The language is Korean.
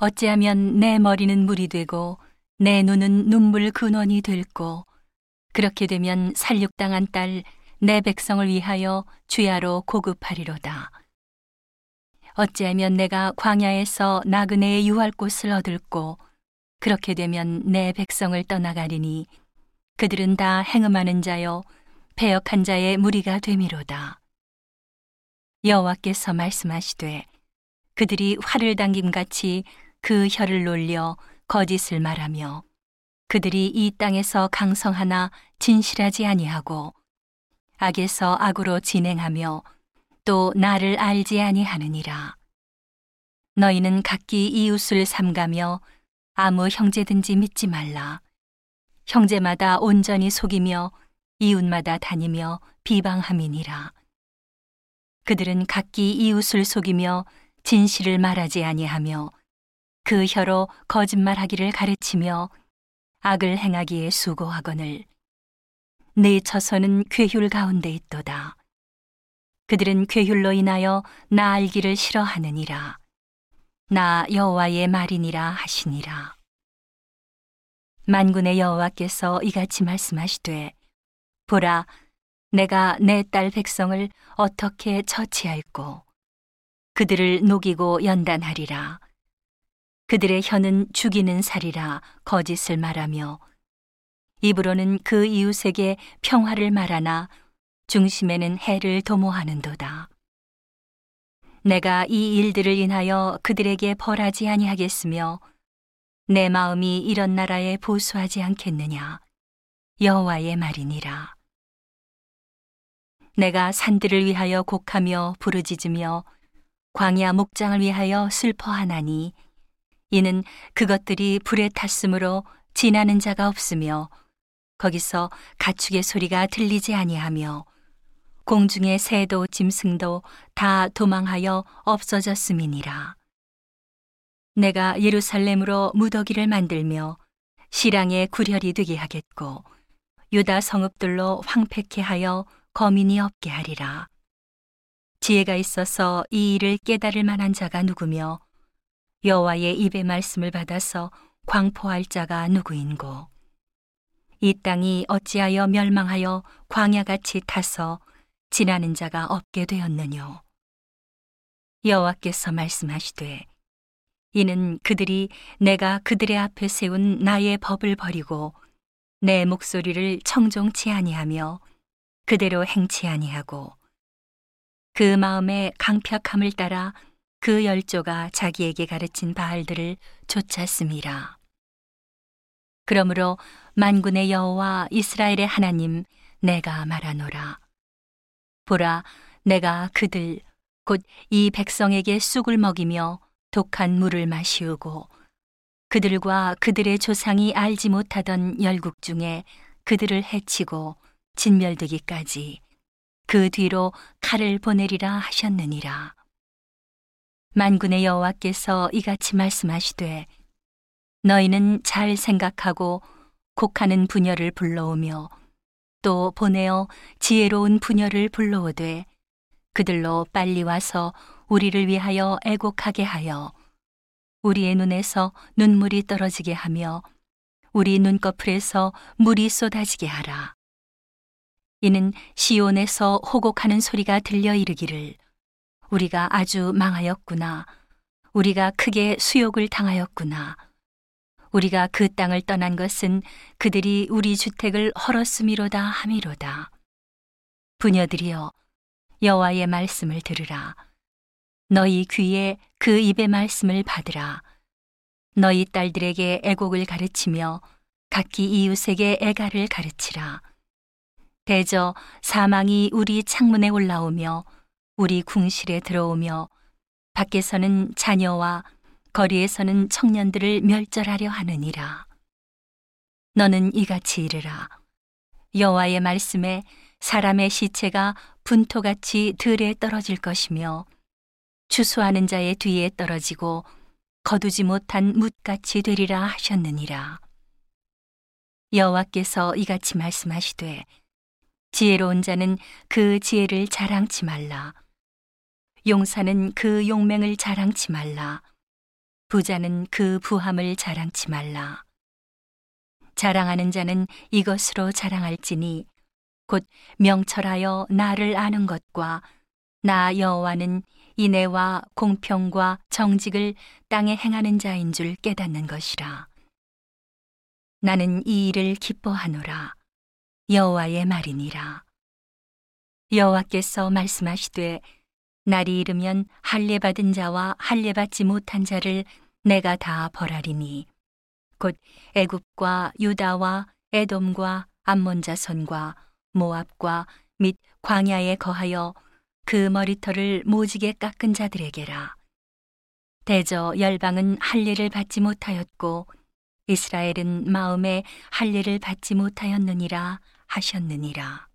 어찌하면 내 머리는 물이 되고 내 눈은 눈물 근원이 될고 그렇게 되면 살육당한 딸 내 백성을 위하여 주야로 고급하리로다. 어찌하면 내가 광야에서 나그네의 유할 곳을 얻을고 그렇게 되면 내 백성을 떠나가리니 그들은 다 행음하는 자요 배역한 자의 무리가 되미로다. 여호와께서 말씀하시되 그들이 활을 당김 같이 그 혀를 놀려 거짓을 말하며 그들이 이 땅에서 강성하나 진실하지 아니하고 악에서 악으로 진행하며 또 나를 알지 아니하느니라. 너희는 각기 이웃을 삼가며 아무 형제든지 믿지 말라. 형제마다 온전히 속이며 이웃마다 다니며 비방함이니라. 그들은 각기 이웃을 속이며 진실을 말하지 아니하며 그 혀로 거짓말하기를 가르치며 악을 행하기에 수고하거늘 네 처소는 괴휼 가운데 있도다. 그들은 괴휼로 인하여 나 알기를 싫어하느니라. 나 여호와의 말이니라 하시니라. 만군의 여호와께서 이같이 말씀하시되 보라 내가 내 딸 백성을 어떻게 처치할꼬 그들을 녹이고 연단하리라. 그들의 혀는 죽이는 살이라 거짓을 말하며 입으로는 그 이웃에게 평화를 말하나 중심에는 해를 도모하는도다. 내가 이 일들을 인하여 그들에게 벌하지 아니하겠으며 내 마음이 이런 나라에 보수하지 않겠느냐 여호와의 말이니라. 내가 산들을 위하여 곡하며 부르짖으며 광야 목장을 위하여 슬퍼하나니 이는 그것들이 불에 탔으므로 지나는 자가 없으며 거기서 가축의 소리가 들리지 아니하며 공중의 새도 짐승도 다 도망하여 없어졌음이니라. 내가 예루살렘으로 무더기를 만들며 시랑의 구렬이 되게 하겠고 유다 성읍들로 황폐케 하여 거민이 없게 하리라. 지혜가 있어서 이 일을 깨달을 만한 자가 누구며 여호와의 입의 말씀을 받아서 광포할 자가 누구인고? 이 땅이 어찌하여 멸망하여 광야같이 타서 지나는 자가 없게 되었느뇨? 여호와께서 말씀하시되 이는 그들이 내가 그들의 앞에 세운 나의 법을 버리고 내 목소리를 청종치 아니하며 그대로 행치 아니하고 그 마음의 강팍함을 따라 그 열조가 자기에게 가르친 바알들을 쫓았습니다. 그러므로 만군의 여호와 이스라엘의 하나님 내가 말하노라. 보라, 내가 그들 곧 이 백성에게 쑥을 먹이며 독한 물을 마시우고 그들과 그들의 조상이 알지 못하던 열국 중에 그들을 해치고 진멸되기까지 그 뒤로 칼을 보내리라 하셨느니라. 만군의 여호와께서 이같이 말씀하시되 너희는 잘 생각하고 곡하는 부녀를 불러오며 또 보내어 지혜로운 부녀를 불러오되 그들로 빨리 와서 우리를 위하여 애곡하게 하여 우리의 눈에서 눈물이 떨어지게 하며 우리 눈꺼풀에서 물이 쏟아지게 하라. 이는 시온에서 호곡하는 소리가 들려 이르기를 우리가 아주 망하였구나. 우리가 크게 수욕을 당하였구나. 우리가 그 땅을 떠난 것은 그들이 우리 주택을 헐었음이로다 함이로다. 부녀들이여 여호와의 말씀을 들으라. 너희 귀에 그 입의 말씀을 받으라. 너희 딸들에게 애곡을 가르치며 각기 이웃에게 애가를 가르치라. 대저 사망이 우리 창문에 올라오며 우리 궁실에 들어오며 밖에서는 자녀와 거리에서는 청년들을 멸절하려 하느니라. 너는 이같이 이르라. 여호와의 말씀에 사람의 시체가 분토같이 들에 떨어질 것이며 추수하는 자의 뒤에 떨어지고 거두지 못한 묻같이 되리라 하셨느니라. 여호와께서 이같이 말씀하시되 지혜로운 자는 그 지혜를 자랑치 말라. 용사는 그 용맹을 자랑치 말라. 부자는 그 부함을 자랑치 말라. 자랑하는 자는 이것으로 자랑할지니 곧 명철하여 나를 아는 것과 나 여호와는 인애와 공평과 정직을 땅에 행하는 자인 줄 깨닫는 것이라. 나는 이 일을 기뻐하노라. 여호와의 말이니라. 여호와께서 말씀하시되 날이 이르면 할례 받은 자와 할례 받지 못한 자를 내가 다 벌하리니. 곧 애굽과 유다와 에돔과 암몬 자손과 모압과 및 광야에 거하여 그 머리털을 모지게 깎은 자들에게라. 대저 열방은 할례를 받지 못하였고 이스라엘은 마음에 할례를 받지 못하였느니라 하셨느니라